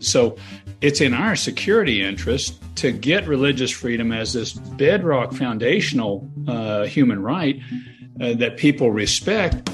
So it's in our security interest to get religious freedom as this bedrock foundational uh, human right uh, that people respect.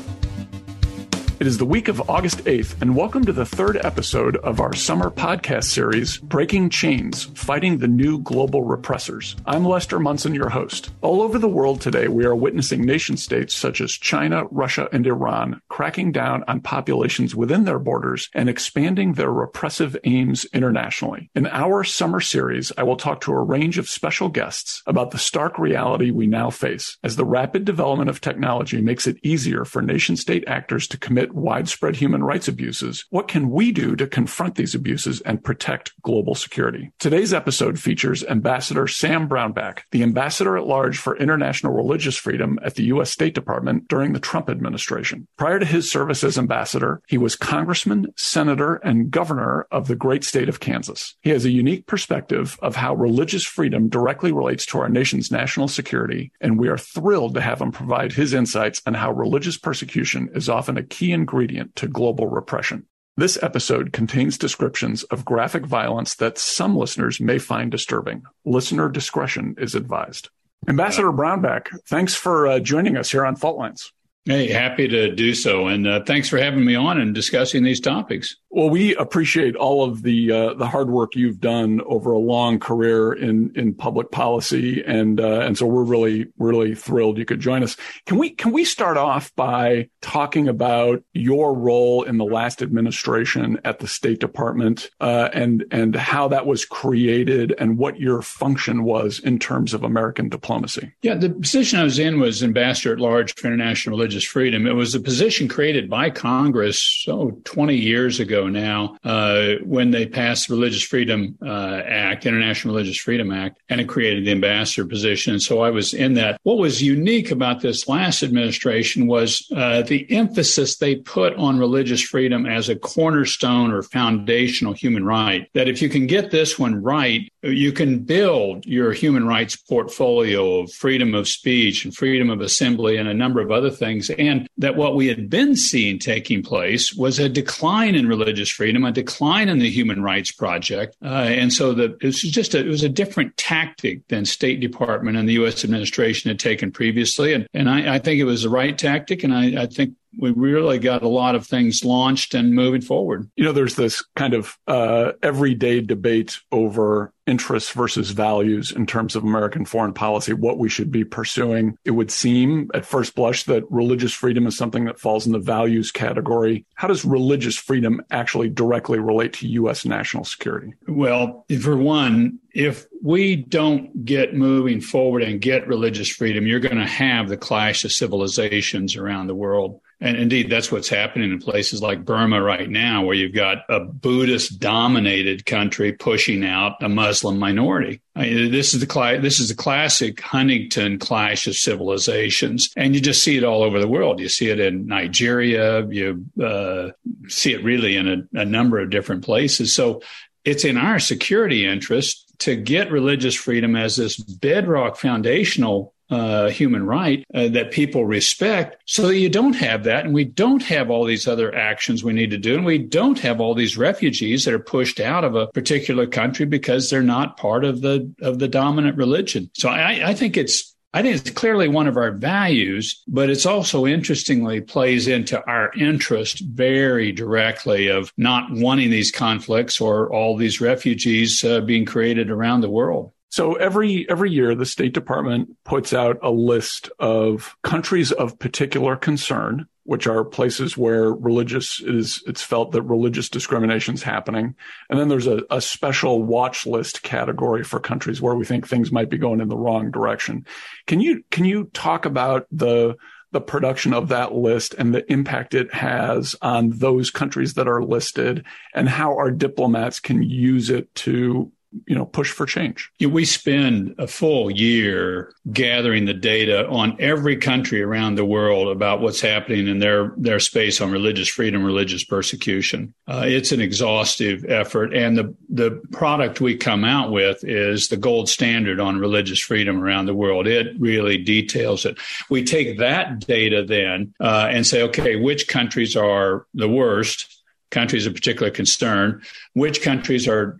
It is the week of August 8th, and welcome to the third episode of our summer podcast series, Breaking Chains Fighting the New Global Repressors. I'm Lester Munson, your host. All over the world today, we are witnessing nation states such as China, Russia, and Iran cracking down on populations within their borders and expanding their repressive aims internationally. In our summer series, I will talk to a range of special guests about the stark reality we now face as the rapid development of technology makes it easier for nation state actors to commit widespread human rights abuses, what can we do to confront these abuses and protect global security? Today's episode features Ambassador Sam Brownback, the ambassador at large for international religious freedom at the U.S. State Department during the Trump administration. Prior to his service as ambassador, he was congressman, senator, and governor of the great state of Kansas. He has a unique perspective of how religious freedom directly relates to our nation's national security, and we are thrilled to have him provide his insights on how religious persecution is often a key ingredient to global repression. This episode contains descriptions of graphic violence that some listeners may find disturbing. Listener discretion is advised. Ambassador Brownback, thanks for uh, joining us here on Fault Lines. Hey, happy to do so. And uh, thanks for having me on and discussing these topics. Well, we appreciate all of the uh, the hard work you've done over a long career in in public policy, and uh, and so we're really really thrilled you could join us. Can we can we start off by talking about your role in the last administration at the State Department uh, and and how that was created and what your function was in terms of American diplomacy? Yeah, the position I was in was ambassador at large for international religious freedom. It was a position created by Congress oh 20 years ago now uh, when they passed the Religious Freedom uh, Act, International Religious Freedom Act, and it created the ambassador position. so I was in that. What was unique about this last administration was uh, the emphasis they put on religious freedom as a cornerstone or foundational human right. That if you can get this one right, you can build your human rights portfolio of freedom of speech and freedom of assembly and a number of other things. And that what we had been seeing taking place was a decline in religious religious freedom, a decline in the Human Rights Project, uh, and so the, it was just a, it was a different tactic than State Department and the U.S. administration had taken previously, and and I, I think it was the right tactic, and I, I think we really got a lot of things launched and moving forward. You know, there's this kind of uh, everyday debate over interests versus values in terms of American foreign policy, what we should be pursuing. It would seem at first blush that religious freedom is something that falls in the values category. How does religious freedom actually directly relate to U.S. national security? Well, for one, if we don't get moving forward and get religious freedom, you're going to have the clash of civilizations around the world. And indeed, that's what's happening in places like Burma right now, where you've got a Buddhist dominated country pushing out a Muslim minority. I mean, this is the cl- this is the classic Huntington clash of civilizations, and you just see it all over the world. You see it in Nigeria, you uh, see it really in a, a number of different places. So it's in our security interest to get religious freedom as this bedrock foundational uh, human right uh, that people respect. So you don't have that. And we don't have all these other actions we need to do. And we don't have all these refugees that are pushed out of a particular country because they're not part of the of the dominant religion. So i, I think it's I think it's clearly one of our values, but it's also interestingly plays into our interest very directly of not wanting these conflicts or all these refugees uh, being created around the world. So every every year the State Department puts out a list of countries of particular concern, which are places where religious is it's felt that religious discrimination is happening. And then there's a, a special watch list category for countries where we think things might be going in the wrong direction. Can you can you talk about the the production of that list and the impact it has on those countries that are listed and how our diplomats can use it to you know push for change. We spend a full year gathering the data on every country around the world about what's happening in their their space on religious freedom religious persecution. Uh, it's an exhaustive effort and the the product we come out with is the gold standard on religious freedom around the world. It really details it. We take that data then uh, and say okay which countries are the worst countries of particular concern, which countries are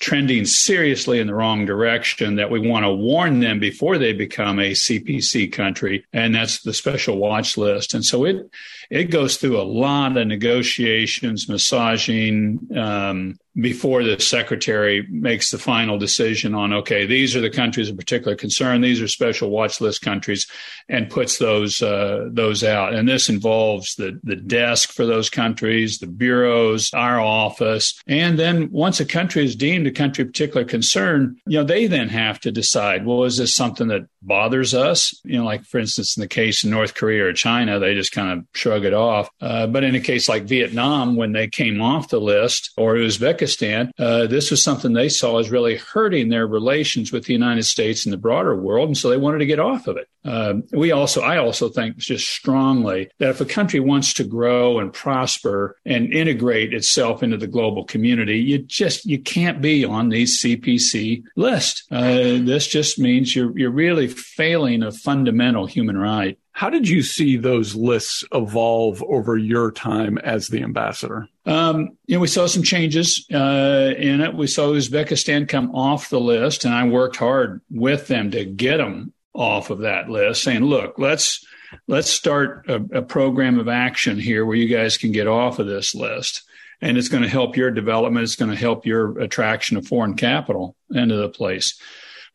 trending seriously in the wrong direction that we want to warn them before they become a CPC country. And that's the special watch list. And so it, it goes through a lot of negotiations, massaging, um, before the secretary makes the final decision on okay these are the countries of particular concern these are special watch list countries and puts those uh, those out. And this involves the the desk for those countries the bureaus our office. And then once a country is deemed a country of particular concern you know they then have to decide well is this something that bothers us? You know like for instance in the case of north korea or china they just kind of shrug it off uh, but in a case like vietnam when they came off the list or uzbekistan uh, this was something they saw as really hurting their relations with the United States and the broader world, and so they wanted to get off of it. Uh, we also, I also think just strongly that if a country wants to grow and prosper and integrate itself into the global community, you just you can't be on these CPC list. Uh, this just means you're you're really failing a fundamental human right. How did you see those lists evolve over your time as the ambassador? Um, you know, we saw some changes uh, in it. We saw Uzbekistan come off the list, and I worked hard with them to get them off of that list, saying, "Look, let's let's start a, a program of action here where you guys can get off of this list." And it's going to help your development. It's going to help your attraction of foreign capital into the place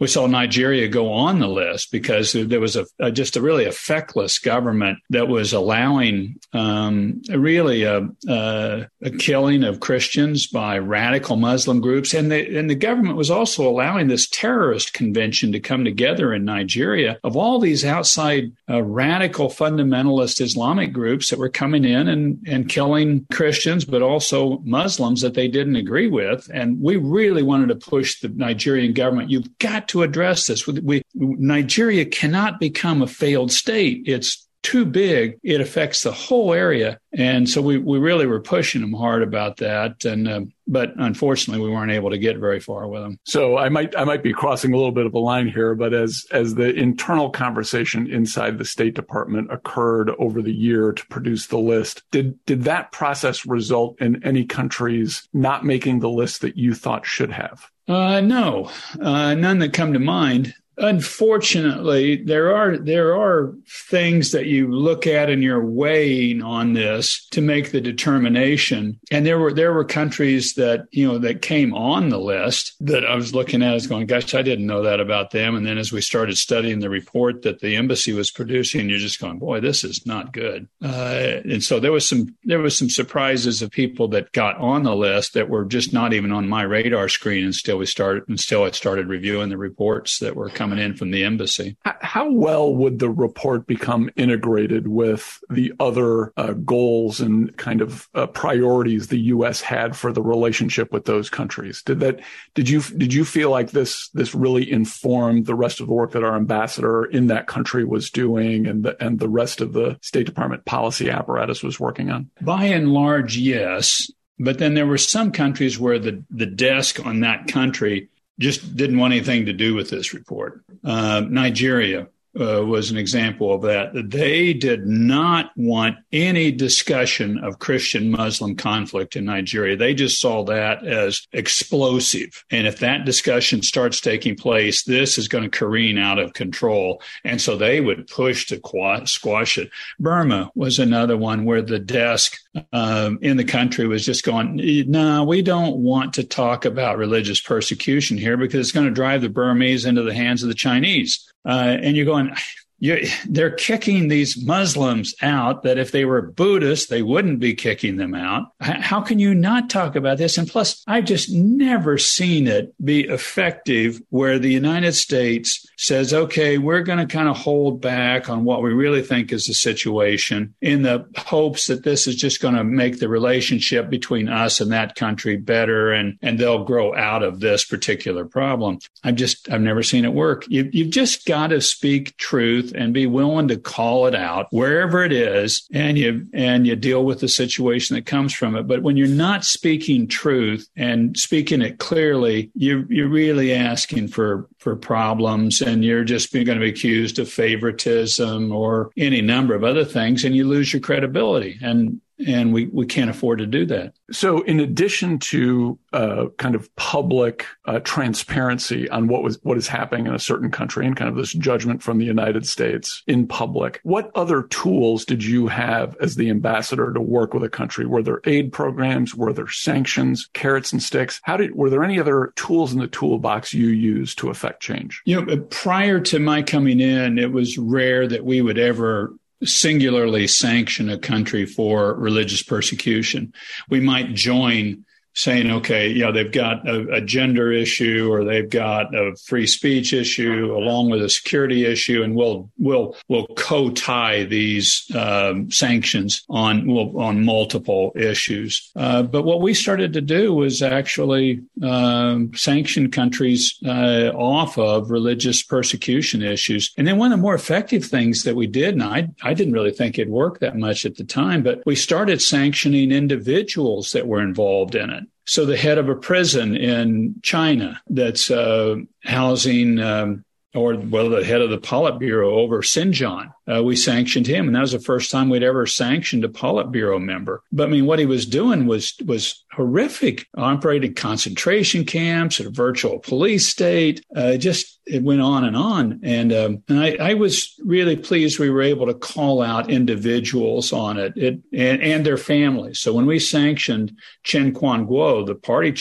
we saw Nigeria go on the list because there was a, a just a really a feckless government that was allowing um, really a, a, a, killing of Christians by radical Muslim groups, and the and the government was also allowing this terrorist convention to come together in Nigeria of all these outside uh, radical fundamentalist Islamic groups that were coming in and and killing Christians, but also Muslims that they didn't agree with, and we really wanted to push the Nigerian government. You've got to address this. We, Nigeria cannot become a failed state. It's too big. It affects the whole area. And so we, we really were pushing them hard about that. And, uh, but unfortunately we weren't able to get very far with them. So I might, I might be crossing a little bit of a line here, but as, as the internal conversation inside the State Department occurred over the year to produce the list, did, did that process result in any countries not making the list that you thought should have? Uh, no, uh, none that come to mind unfortunately, there are there are things that you look at and you're weighing on this to make the determination. And there were there were countries that you know that came on the list that I was looking at as going, gosh, I didn't know that about them. And then as we started studying the report that the embassy was producing, you're just going, boy, this is not good. Uh, and so there was some there was some surprises of people that got on the list that were just not even on my radar screen until we started until I started reviewing the reports that were coming in from the embassy. How well would the report become integrated with the other uh, goals and kind of uh, priorities the U.S. had for the relationship with those countries? Did that? Did you did you feel like this this really informed the rest of the work that our ambassador in that country was doing, and the and the rest of the State Department policy apparatus was working on? By and large, yes. But then there were some countries where the, the desk on that country just didn't want anything to do with this report. Uh, Nigeria, uh, was an example of that. They did not want any discussion of Christian Muslim conflict in Nigeria. They just saw that as explosive. And if that discussion starts taking place, this is going to careen out of control. And so they would push to squash it. Burma was another one where the desk um, in the country was just going, no, we don't want to talk about religious persecution here because it's going to drive the Burmese into the hands of the Chinese. Uh, and you're going, you're, they're kicking these Muslims out that if they were Buddhists, they wouldn't be kicking them out. How can you not talk about this? And plus, I've just never seen it be effective where the United States says, okay, we're going to kind of hold back on what we really think is the situation in the hopes that this is just going to make the relationship between us and that country better and, and they'll grow out of this particular problem. I've just, I've never seen it work. You, you've just got to speak truth and be willing to call it out wherever it is and you and you deal with the situation that comes from it. But when you're not speaking truth and speaking it clearly you you're really asking for for problems and you're just going to be accused of favoritism or any number of other things and you lose your credibility. And and we, we can't afford to do that. So, in addition to uh, kind of public uh, transparency on what was what is happening in a certain country and kind of this judgment from the United States in public, what other tools did you have as the ambassador to work with a country? Were there aid programs? Were there sanctions, carrots and sticks? How did were there any other tools in the toolbox you used to affect change? You know, prior to my coming in, it was rare that we would ever singularly sanction a country for religious persecution. We might join saying, okay, know, they've got a, a, gender issue or they've got a free speech issue along with a security issue, and we'll we'll we'll co-tie these um, sanctions on well, on multiple issues. Uh, but what we started to do was actually um, sanction countries uh, off of religious persecution issues. And then one of the more effective things that we did, and I I didn't really think it worked that much at the time, but we started sanctioning individuals that were involved in it. So the head of a prison in China that's uh, housing, um, or well, the head of the Politburo over Xinjiang, uh, we sanctioned him, and that was the first time we'd ever sanctioned a Politburo member. But I mean, what he was doing was was horrific. Operating concentration camps, a virtual police state, uh, just it went on and on. And um, and I, I, was really pleased we were able to call out individuals on it, it and, and their families. So when we sanctioned Chen Quanguo, the party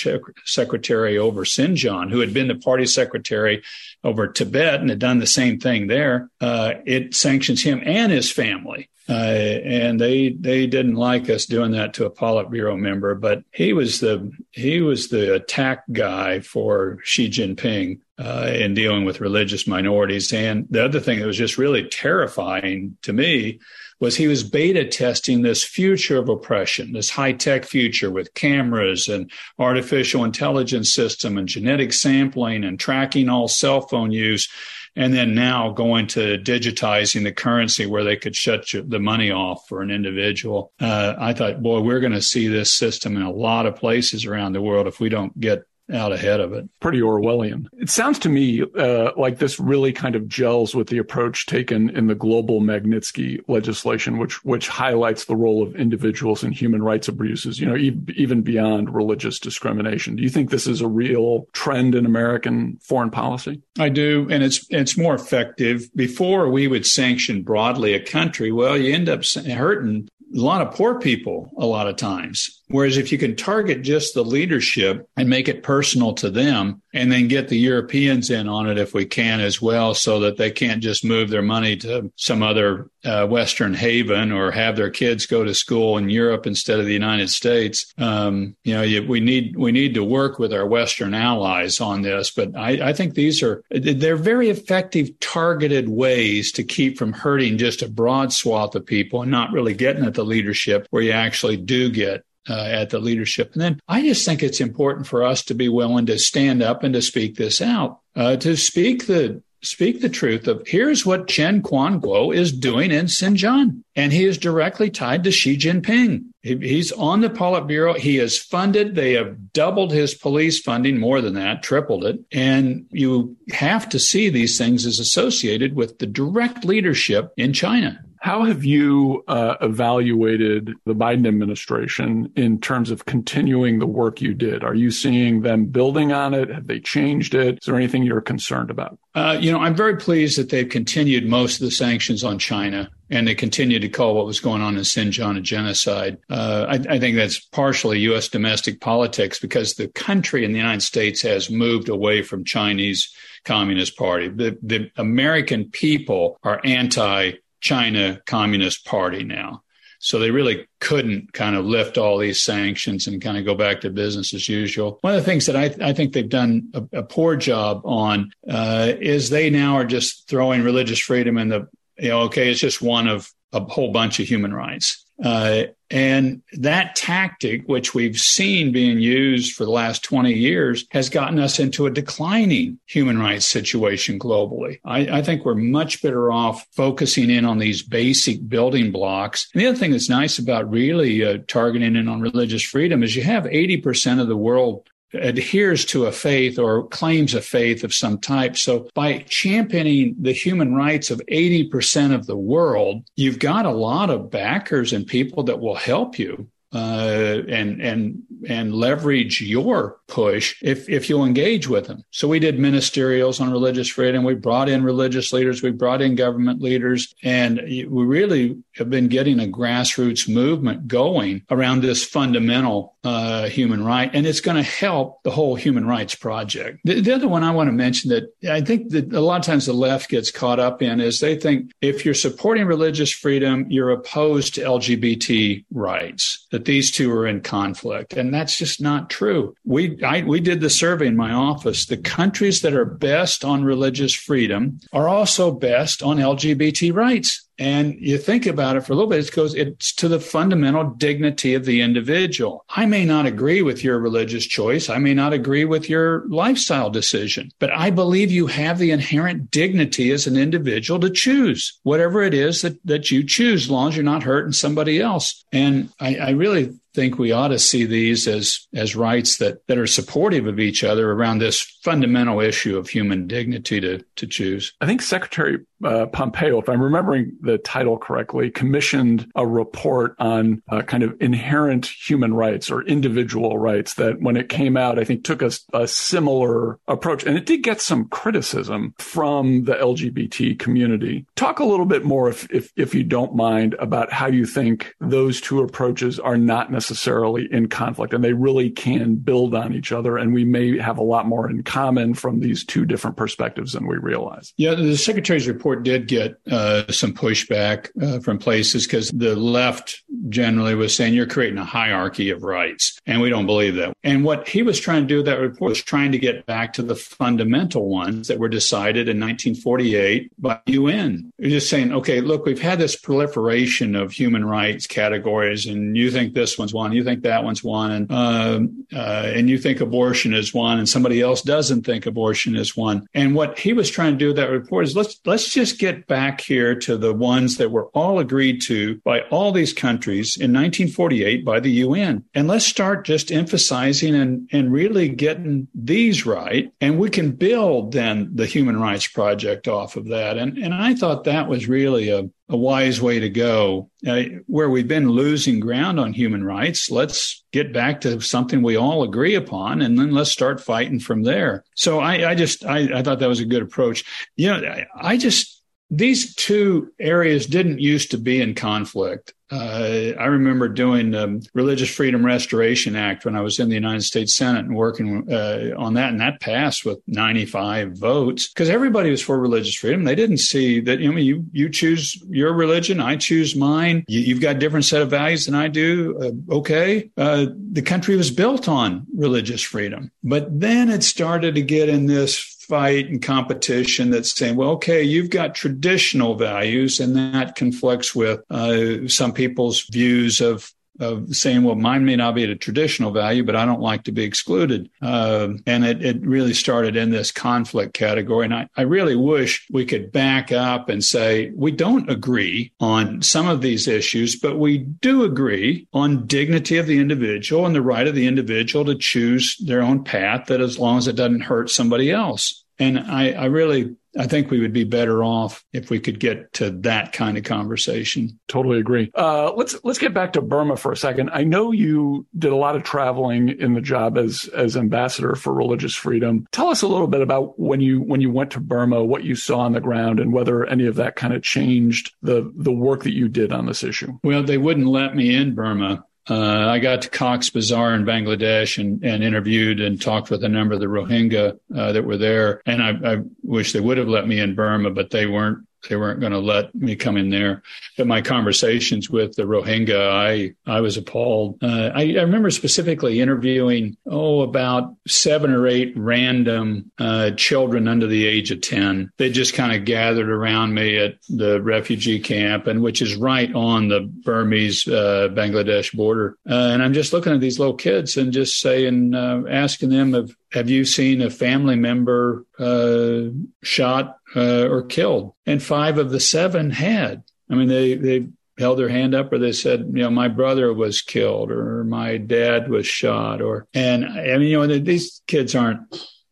secretary over Xinjiang, who had been the party secretary over Tibet and had done the same thing there, uh, it sanctions him and his family. Uh, and they they didn't like us doing that to a Politburo member, but he was the he was the attack guy for Xi Jinping uh, in dealing with religious minorities. And the other thing that was just really terrifying to me was he was beta testing this future of oppression, this high tech future with cameras and artificial intelligence system and genetic sampling and tracking all cell phone use. And then now going to digitizing the currency where they could shut the money off for an individual. Uh, I thought, boy, we're going to see this system in a lot of places around the world if we don't get out ahead of it. Pretty Orwellian. It sounds to me uh, like this really kind of gels with the approach taken in the global Magnitsky legislation, which which highlights the role of individuals in human rights abuses. You know, e- even beyond religious discrimination. Do you think this is a real trend in American foreign policy? I do, and it's it's more effective. Before we would sanction broadly a country, well, you end up hurting a lot of poor people a lot of times. Whereas if you can target just the leadership and make it personal to them and then get the Europeans in on it if we can as well, so that they can't just move their money to some other uh, Western haven or have their kids go to school in Europe instead of the United States. Um, you know, we need, we need to work with our Western allies on this, but I, I think these are, they're very effective targeted ways to keep from hurting just a broad swath of people and not really getting at the leadership where you actually do get uh, at the leadership. And then I just think it's important for us to be willing to stand up and to speak this out, uh, to speak the speak the truth of here's what Chen Quanguo is doing in Xinjiang. And he is directly tied to Xi Jinping. He's on the Politburo. He is funded. They have doubled his police funding, more than that, tripled it. And you have to see these things as associated with the direct leadership in China. How have you uh, evaluated the Biden administration in terms of continuing the work you did? Are you seeing them building on it? Have they changed it? Is there anything you're concerned about? Uh, you know, I'm very pleased that they've continued most of the sanctions on China and they continue to call what was going on in Xinjiang a genocide. Uh, I, I, think that's partially U.S. domestic politics because the country in the United States has moved away from Chinese Communist Party. The, the American people are anti China Communist Party now. So they really couldn't kind of lift all these sanctions and kind of go back to business as usual. One of the things that I, I think they've done a, a poor job on uh, is they now are just throwing religious freedom in the, you know, okay, it's just one of a whole bunch of human rights. Uh, and that tactic, which we've seen being used for the last 20 years, has gotten us into a declining human rights situation globally. I, I, think we're much better off focusing in on these basic building blocks. And the other thing that's nice about really uh, targeting in on religious freedom is you have 80% of the world adheres to a faith or claims a faith of some type. So by championing the human rights of 80% of the world, you've got a lot of backers and people that will help you uh, and and and leverage your push if if you'll engage with them. So we did ministerials on religious freedom. We brought in religious leaders. We brought in government leaders, and we really have been getting a grassroots movement going around this fundamental uh, human right, and it's going to help the whole human rights project. The, the, other one I want to mention that I think that a lot of times the left gets caught up in is they think if you're supporting religious freedom, you're opposed to LGBT rights. That these two are in conflict, and that's just not true. We I, we did the survey in my office. The countries that are best on religious freedom are also best on LGBT rights. And you think about it for a little bit, it goes, it's to the fundamental dignity of the individual. I may not agree with your religious choice. I may not agree with your lifestyle decision, but I believe you have the inherent dignity as an individual to choose whatever it is that, that you choose, as long as you're not hurting somebody else. And I, I really think we ought to see these as as rights that that are supportive of each other around this fundamental issue of human dignity to to choose. I think Secretary uh, Pompeo, if I'm remembering the title correctly, commissioned a report on uh, kind of inherent human rights or individual rights that when it came out, I think took a, a similar approach. And it did get some criticism from the LGBT community. Talk a little bit more, if, if, if you don't mind, about how you think those two approaches are not necessarily in conflict and they really can build on each other. And we may have a lot more in common from these two different perspectives than we realize. Yeah, the Secretary's report did get uh, some pushback uh, from places because the left generally was saying you're creating a hierarchy of rights, and we don't believe that. And what he was trying to do with that report was trying to get back to the fundamental ones that were decided in 1948 by UN. You're just saying, okay, look, we've had this proliferation of human rights categories, and you think this one's one, you think that one's one, and uh, uh, and you think abortion is one, and somebody else doesn't think abortion is one. And what he was trying to do with that report is let's let's just get back here to the ones that were all agreed to by all these countries in 1948 by the UN. And let's start just emphasizing and, and really getting these right. And we can build then the Human Rights Project off of that. And, and I thought that was really a, a wise way to go. Uh, where we've been losing ground on human rights, let's get back to something we all agree upon, and then let's start fighting from there. So I, I just I, I, thought that was a good approach. You know, I, I just these two areas didn't used to be in conflict. Uh, I remember doing the Religious Freedom Restoration Act when I was in the United States Senate and working uh, on that, and that passed with 95 votes because everybody was for religious freedom. They didn't see that you know you you choose your religion, I choose mine. You, have got a different set of values than I do. Uh, okay, uh, the country was built on religious freedom, but then it started to get in this fight and competition that's saying, well, okay, you've got traditional values, and that conflicts with uh, some people's views of of saying, well, mine may not be at a traditional value, but I don't like to be excluded. Uh, and it, it really started in this conflict category. And I, I really wish we could back up and say, we don't agree on some of these issues, but we do agree on dignity of the individual and the right of the individual to choose their own path that as long as it doesn't hurt somebody else. And I, I really I think we would be better off if we could get to that kind of conversation. Totally agree. Uh, let's let's get back to Burma for a second. I know you did a lot of traveling in the job as as ambassador for religious freedom. Tell us a little bit about when you when you went to Burma, what you saw on the ground, and whether any of that kind of changed the the work that you did on this issue. Well, they wouldn't let me in Burma uh, I got to Cox's Bazar in Bangladesh and, and, interviewed and talked with a number of the Rohingya uh, that were there. And I, I, wish they would have let me in Burma, but they weren't they weren't going to let me come in there. But my conversations with the Rohingya, I I was appalled. Uh, I, I, remember specifically interviewing oh about seven or eight random uh, children under the age of ten. They just kind of gathered around me at the refugee camp, and which is right on the Burmese uh, Bangladesh border. Uh, and I'm just looking at these little kids and just saying, uh, asking them if have you seen a family member uh, shot uh, or killed? And five of the seven had. I mean, they they held their hand up or they said, you know, my brother was killed or my dad was shot or, and I mean, you know, these kids aren't,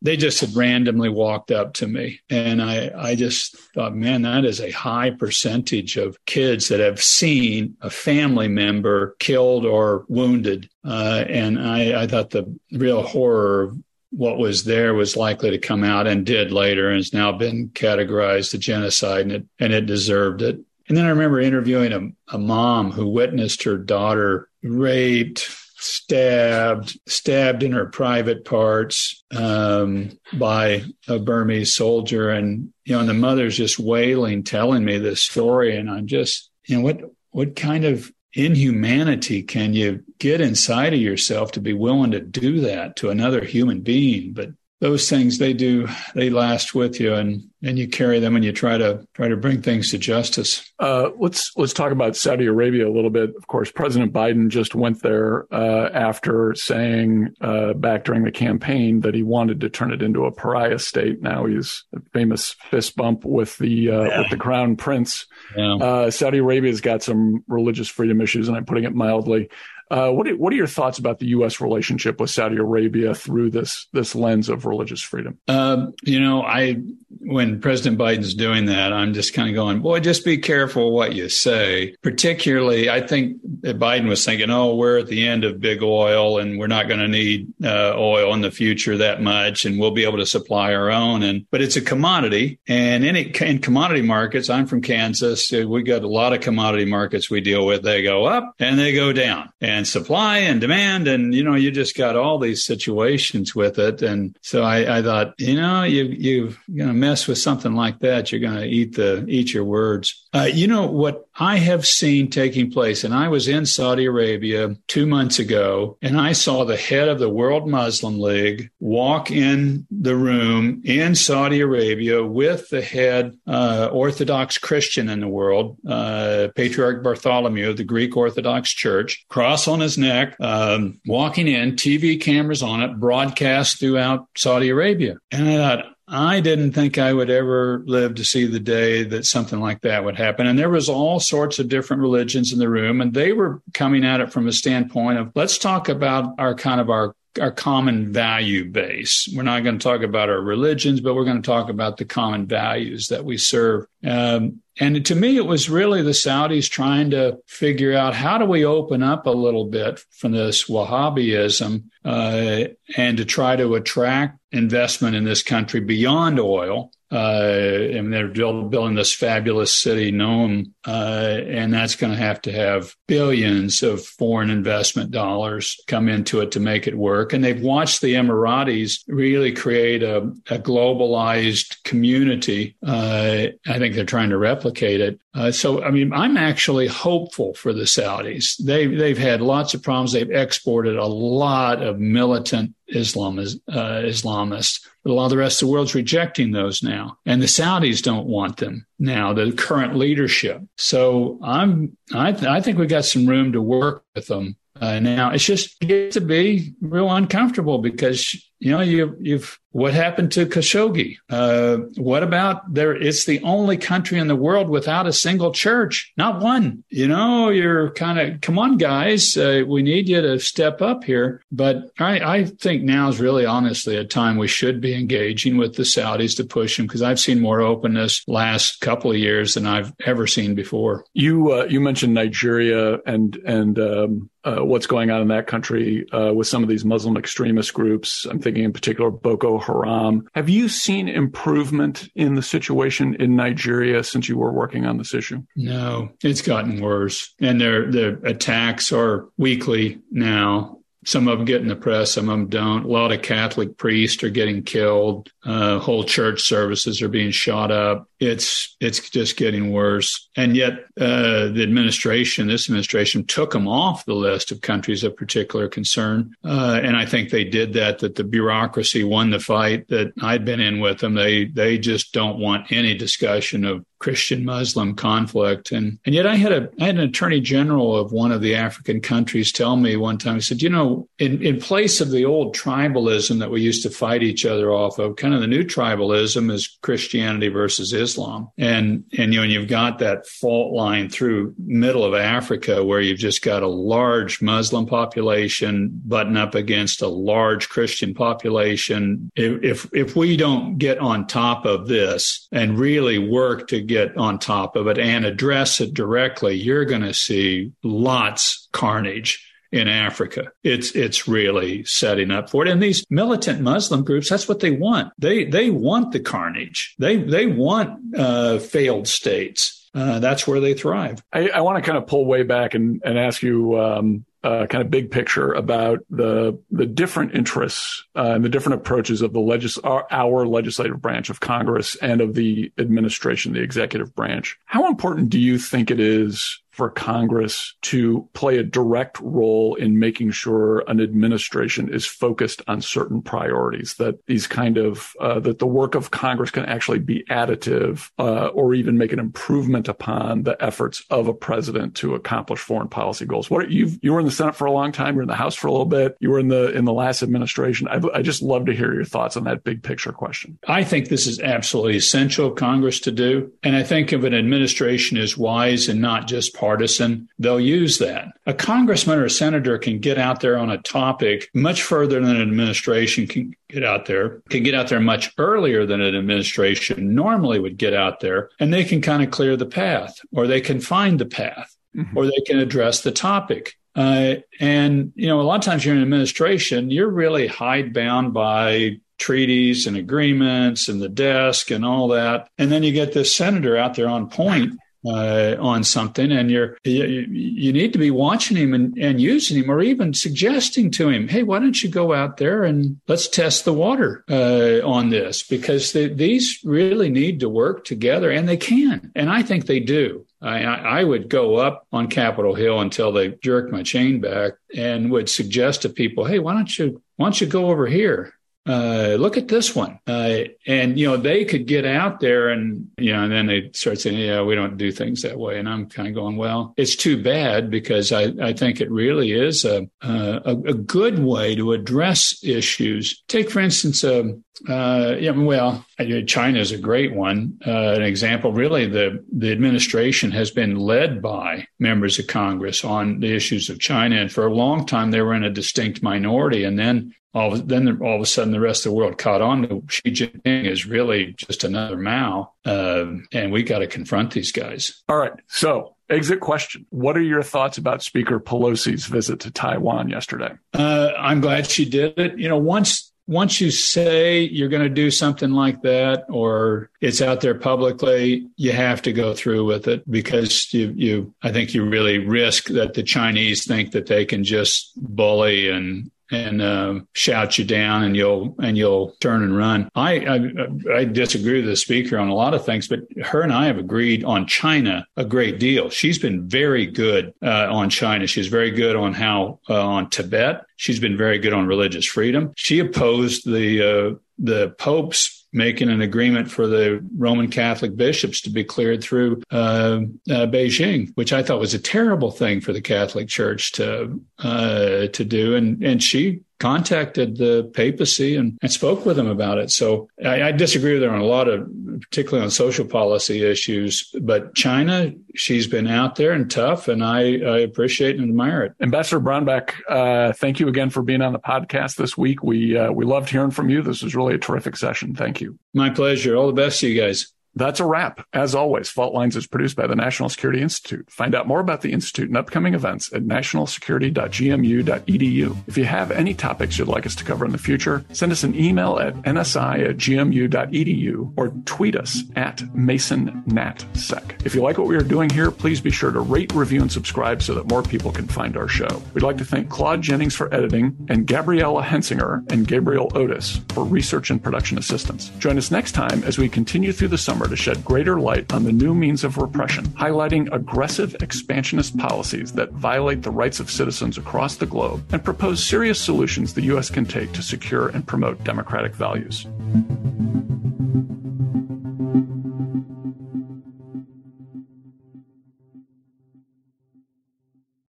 they just had randomly walked up to me. And I, I just thought, man, that is a high percentage of kids that have seen a family member killed or wounded. Uh, and I, I thought the real horror what was there was likely to come out and did later and has now been categorized as genocide and it, and it deserved it. And then I remember interviewing a, a mom who witnessed her daughter raped, stabbed, stabbed in her private parts um, by a Burmese soldier. And, you know, and the mother's just wailing, telling me this story. And I'm just, you know, what, what kind of inhumanity can you get inside of yourself to be willing to do that to another human being? But those things they do they last with you and and you carry them and you try to try to bring things to justice. Uh, let's let's talk about saudi arabia a little bit. Of course president biden just went there uh, after saying uh, back during the campaign that he wanted to turn it into a pariah state. Now he's a famous fist bump with the uh, yeah. with the crown prince. Yeah. Uh, saudi arabia's got some religious freedom issues and i'm putting it mildly uh, what are, what are your thoughts about the U.S. relationship with Saudi Arabia through this this lens of religious freedom? Um, you know, I when President Biden's doing that, I'm just kind of going, boy, just be careful what you say. Particularly, I think that Biden was thinking, oh, we're at the end of big oil, and we're not going to need uh, oil in the future that much, and we'll be able to supply our own. And but it's a commodity, and in, it, in commodity markets, I'm from Kansas. We got a lot of commodity markets we deal with. They go up and they go down. And and supply and demand. And, you know, you just got all these situations with it. And so I, I thought, you know, you, you're going to mess with something like that. You're going to eat the, eat your words. Uh, you know, what I have seen taking place, and I was in Saudi Arabia two months ago, and I saw the head of the World Muslim League walk in the room in Saudi Arabia with the head uh, Orthodox Christian in the world, uh, Patriarch Bartholomew of the Greek Orthodox Church, cross on his neck, um, walking in, TV cameras on it, broadcast throughout Saudi Arabia. And I thought, I didn't think I would ever live to see the day that something like that would happen. And there was all sorts of different religions in the room, and they were coming at it from a standpoint of let's talk about our kind of our our common value base. We're not going to talk about our religions, but we're going to talk about the common values that we serve. Um, and to me, it was really the Saudis trying to figure out how do we open up a little bit from this Wahhabism uh, and to try to attract investment in this country beyond oil and they're building this fabulous city, Neom, uh, and that's going to have to have billions of foreign investment dollars come into it to make it work. And they've watched the Emiratis really create a, a globalized community. Uh, I think they're trying to replicate it. Uh, so, I mean, I'm actually hopeful for the Saudis. They they've had lots of problems. They've exported a lot of militant Islam uh, Islamists but a lot of the rest of the world's rejecting those now. And the Saudis don't want them now, the current leadership. So I'm, I, th- I think we got some room to work with them. Uh, now it's just get to be real uncomfortable because you know you you've what happened to Khashoggi? Uh, what about there? It's the only country in the world without a single church, not one. You know, you're kind of, come on, guys, uh, we need you to step up here. But I, I think now is really honestly a time we should be engaging with the Saudis to push them because I've seen more openness last couple of years than I've ever seen before. You uh, you mentioned Nigeria and and um, uh, what's going on in that country uh, with some of these Muslim extremist groups. I'm thinking in particular Boko Haram. Have you seen improvement in the situation in Nigeria since you were working on this issue? No, it's gotten worse. And their their attacks are weekly now. Some of them get in the press, some of them don't. A lot of Catholic priests are getting killed. Uh, whole church services are being shot up. It's it's just getting worse. And yet, uh, the administration, this administration, took them off the list of countries of particular concern. Uh, and I think they did that. That the bureaucracy won the fight. That I'd been in with them. They they just don't want any discussion of Christian Muslim conflict. And, and yet I had a, I had an attorney general of one of the African countries tell me one time, he said, you know, in, in place of the old tribalism that we used to fight each other off of, kind of the new tribalism is Christianity versus Islam. And, and, you know, and you've got that fault line through middle of Africa where you've just got a large Muslim population button up against a large Christian population. If, if, if we don't get on top of this and really work to get on top of it and address it directly, you're going to see lots carnage in Africa. It's it's really setting up for it. And these militant Muslim groups, that's what they want. They they want the carnage. They they want uh, failed states. Uh, that's where they thrive. I, I want to kind of pull way back and, and ask you um, uh, kind of big picture about the the different interests uh, and the different approaches of the legis- our, our, legislative branch of Congress and of the administration, the executive branch. How important do you think it is for Congress to play a direct role in making sure an administration is focused on certain priorities, that these kind of, uh, that the work of Congress can actually be additive uh, or even make an improvement upon the efforts of a president to accomplish foreign policy goals. What are, you you were in the Senate for a long time, you were in the House for a little bit, you were in the in the last administration. I, I just love to hear your thoughts on that big picture question. I think this is absolutely essential Congress to do, and I think if an administration is wise and not just part partisan, they'll use that. A congressman or a senator can get out there on a topic much further than an administration can get out there, can get out there much earlier than an administration normally would get out there, and they can kind of clear the path or they can find the path mm-hmm. or they can address the topic. Uh, and, you know, a lot of times you're in administration, you're really hidebound by treaties and agreements and the desk and all that. And then you get this senator out there on point uh, on something and you're you, you, need to be watching him and, and using him or even suggesting to him hey why don't you go out there and let's test the water uh, on this? Because they, these really need to work together and they can and i think they do. I, I would go up on Capitol Hill until they jerked my chain back and would suggest to people, "Hey, why don't you why don't you go over here uh, look at this one. Uh, and, you know, they could get out there and, you know, and then they start saying, yeah, we don't do things that way. And I'm kind of going, well, it's too bad because I, I think it really is a, a, a good way to address issues. Take, for instance, um, uh, yeah, well, China is a great one. Uh, an example, really, the the administration has been led by members of Congress on the issues of China, and for a long time they were in a distinct minority. And then all of, then all of a sudden the rest of the world caught on to Xi Jinping is really just another Mao, uh, and we got to confront these guys. All right, so. Exit question. What are your thoughts about Speaker Pelosi's visit to Taiwan yesterday? Uh, I'm glad she did it. You know, once once you say you're going to do something like that or it's out there publicly, you have to go through with it because you, you, I think you really risk that the Chinese think that they can just bully and and uh, shout you down and you'll and you'll turn and run. I, I, I disagree with the speaker on a lot of things, but her and I have agreed on China a great deal. She's been very good uh, on China. She's very good on how uh, on Tibet. She's been very good on religious freedom. She opposed the uh, the Pope's making an agreement for the Roman Catholic bishops to be cleared through uh, uh, Beijing, which I thought was a terrible thing for the Catholic Church to uh, to do. And and she contacted the papacy and, and spoke with them about it. So I, I, disagree with her on a lot of, particularly on social policy issues. But China, she's been out there and tough, and I, I appreciate and admire it. Ambassador Brownback, uh, thank you again for being on the podcast this week. We uh, we loved hearing from you. This was really a terrific session. Thank you. My pleasure. All the best to you guys. That's a wrap. As always, Fault Lines is produced by the National Security Institute. Find out more about the Institute and upcoming events at nationalsecurity.gmu.edu. If you have any topics you'd like us to cover in the future, send us an email at nsi at gmu.edu or tweet us at MasonNatSec. If you like what we are doing here, please be sure to rate, review, and subscribe so that more people can find our show. We'd like to thank Claude Jennings for editing and Gabriella Hensinger and Gabriel Otis for research and production assistance. Join us next time as we continue through the summer to shed greater light on the new means of repression, highlighting aggressive expansionist policies that violate the rights of citizens across the globe and propose serious solutions the U.S. can take to secure and promote democratic values.